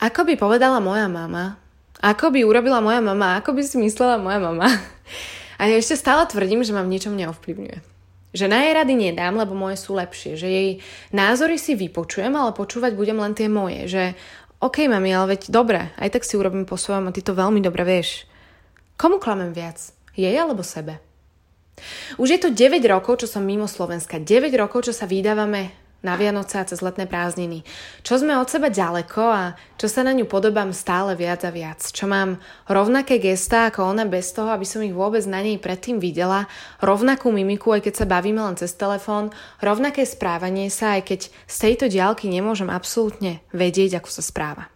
ako by povedala moja mama, ako by urobila moja mama, ako by si myslela moja mama. A ja ešte stále tvrdím, že ma v ničom neovplyvňuje. Že na jej rady nedám, lebo moje sú lepšie. Že jej názory si vypočujem, ale počúvať budem len tie moje. Že OK, mami, ale veď dobre, aj tak si urobím po svojom a ty to veľmi dobre vieš. Komu klamem viac? Jej alebo sebe? Už je to 9 rokov, čo som mimo Slovenska. 9 rokov, čo sa vydávame na Vianoce a cez letné prázdniny. Čo sme od seba ďaleko a čo sa na ňu podobám stále viac a viac. Čo mám rovnaké gestá ako ona bez toho, aby som ich vôbec na nej predtým videla, rovnakú mimiku, aj keď sa bavíme len cez telefón, rovnaké správanie sa, aj keď z tejto diálky nemôžem absolútne vedieť, ako sa správa.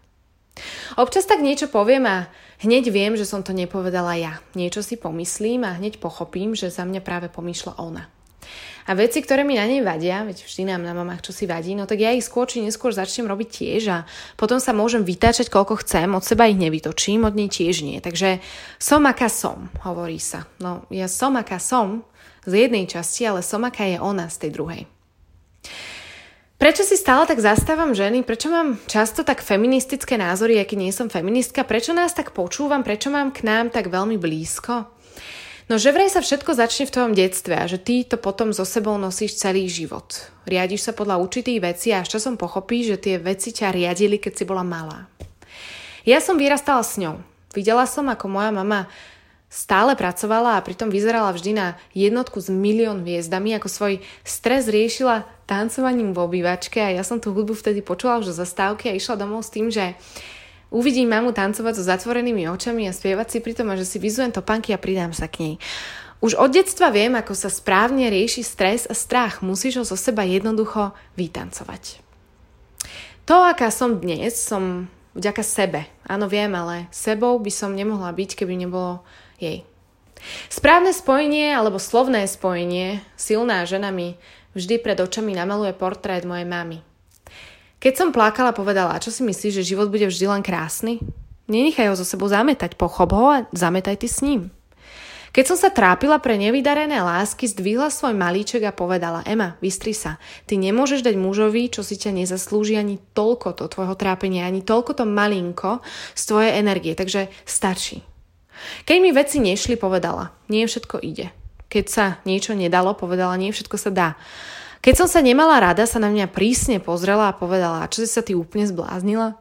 Občas tak niečo poviem a hneď viem, že som to nepovedala ja. Niečo si pomyslím a hneď pochopím, že za mňa práve pomýšľa ona. A veci, ktoré mi na nej vadia, veď vždy nám na mamách čo si vadí, no tak ja ich skôr či neskôr začnem robiť tiež a potom sa môžem vytáčať koľko chcem, od seba ich nevytočím, od nej tiež nie. Takže som aká som, hovorí sa. No ja som aká som z jednej časti, ale som aká je ona z tej druhej. Prečo si stále tak zastávam ženy? Prečo mám často tak feministické názory, aký nie som feministka? Prečo nás tak počúvam? Prečo mám k nám tak veľmi blízko? No že vraj sa všetko začne v tvojom detstve a že ty to potom so sebou nosíš celý život. Riadiš sa podľa určitých vecí a až časom pochopíš, že tie veci ťa riadili, keď si bola malá. Ja som vyrastala s ňou. Videla som, ako moja mama stále pracovala a pritom vyzerala vždy na jednotku s milión hviezdami, ako svoj stres riešila tancovaním v obývačke a ja som tú hudbu vtedy počula už zo zastávky a išla domov s tým, že Uvidím mamu tancovať so zatvorenými očami a spievať si pritom a že si vyzujem topánky a pridám sa k nej. Už od detstva viem, ako sa správne rieši stres a strach. Musíš ho zo seba jednoducho vytancovať. To, aká som dnes, som vďaka sebe. Áno, viem, ale sebou by som nemohla byť, keby nebolo jej. Správne spojenie alebo slovné spojenie, silná žena mi vždy pred očami namaluje portrét mojej mamy. Keď som plakala, povedala, čo si myslíš, že život bude vždy len krásny? Nenechaj ho zo sebou zametať, pochop ho a zametaj ty s ním. Keď som sa trápila pre nevydarené lásky, zdvihla svoj malíček a povedala Ema, vystri sa. Ty nemôžeš dať mužovi, čo si ťa nezaslúži ani toľko to tvojho trápenia, ani toľko to malinko z tvojej energie, takže stačí. Keď mi veci nešli, povedala, nie všetko ide. Keď sa niečo nedalo, povedala, nie všetko sa dá. Keď som sa nemala rada, sa na mňa prísne pozrela a povedala, čo si sa ty úplne zbláznila?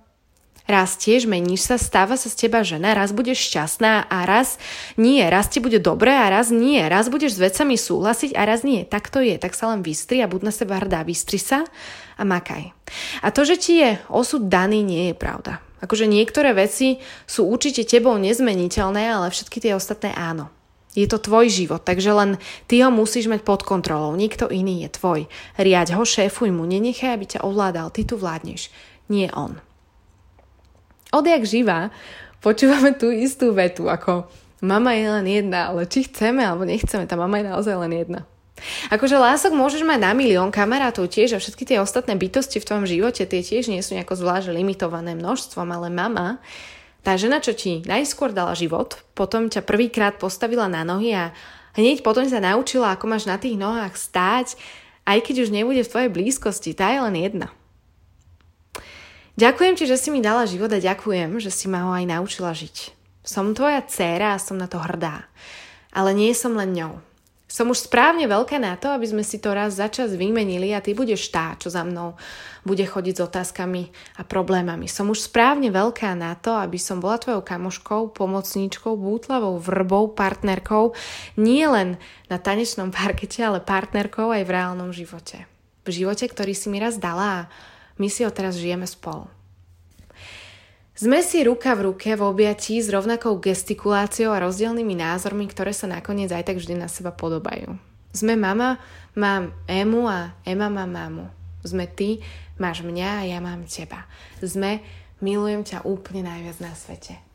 Raz tiež meníš sa, stáva sa z teba žena, raz budeš šťastná a raz nie, raz ti bude dobré a raz nie, raz budeš s vecami súhlasiť a raz nie. Tak to je, tak sa len vystri a buď na seba hrdá, vystri sa a makaj. A to, že ti je osud daný, nie je pravda. Akože niektoré veci sú určite tebou nezmeniteľné, ale všetky tie ostatné áno. Je to tvoj život, takže len ty ho musíš mať pod kontrolou. Nikto iný je tvoj. Riaď ho, šéfuj mu, nenechaj, aby ťa ovládal. Ty tu vládneš, nie on. Odjak živa počúvame tú istú vetu, ako mama je len jedna, ale či chceme alebo nechceme, tá mama je naozaj len jedna. Akože lások môžeš mať na milión kamarátov tiež a všetky tie ostatné bytosti v tvojom živote, tie tiež nie sú nejako zvlášť limitované množstvom, ale mama tá žena, čo ti najskôr dala život, potom ťa prvýkrát postavila na nohy a hneď potom sa naučila, ako máš na tých nohách stáť, aj keď už nebude v tvojej blízkosti, tá je len jedna. Ďakujem ti, že si mi dala život a ďakujem, že si ma ho aj naučila žiť. Som tvoja dcéra a som na to hrdá. Ale nie som len ňou. Som už správne veľká na to, aby sme si to raz za čas vymenili a ty budeš tá, čo za mnou bude chodiť s otázkami a problémami. Som už správne veľká na to, aby som bola tvojou kamoškou, pomocníčkou, bútlavou, vrbou, partnerkou, nie len na tanečnom parkete, ale partnerkou aj v reálnom živote. V živote, ktorý si mi raz dala a my si ho teraz žijeme spolu. Sme si ruka v ruke v objatí s rovnakou gestikuláciou a rozdielnymi názormi, ktoré sa nakoniec aj tak vždy na seba podobajú. Sme mama, mám Emu a Ema má mamu. Sme ty, máš mňa a ja mám teba. Sme, milujem ťa úplne najviac na svete.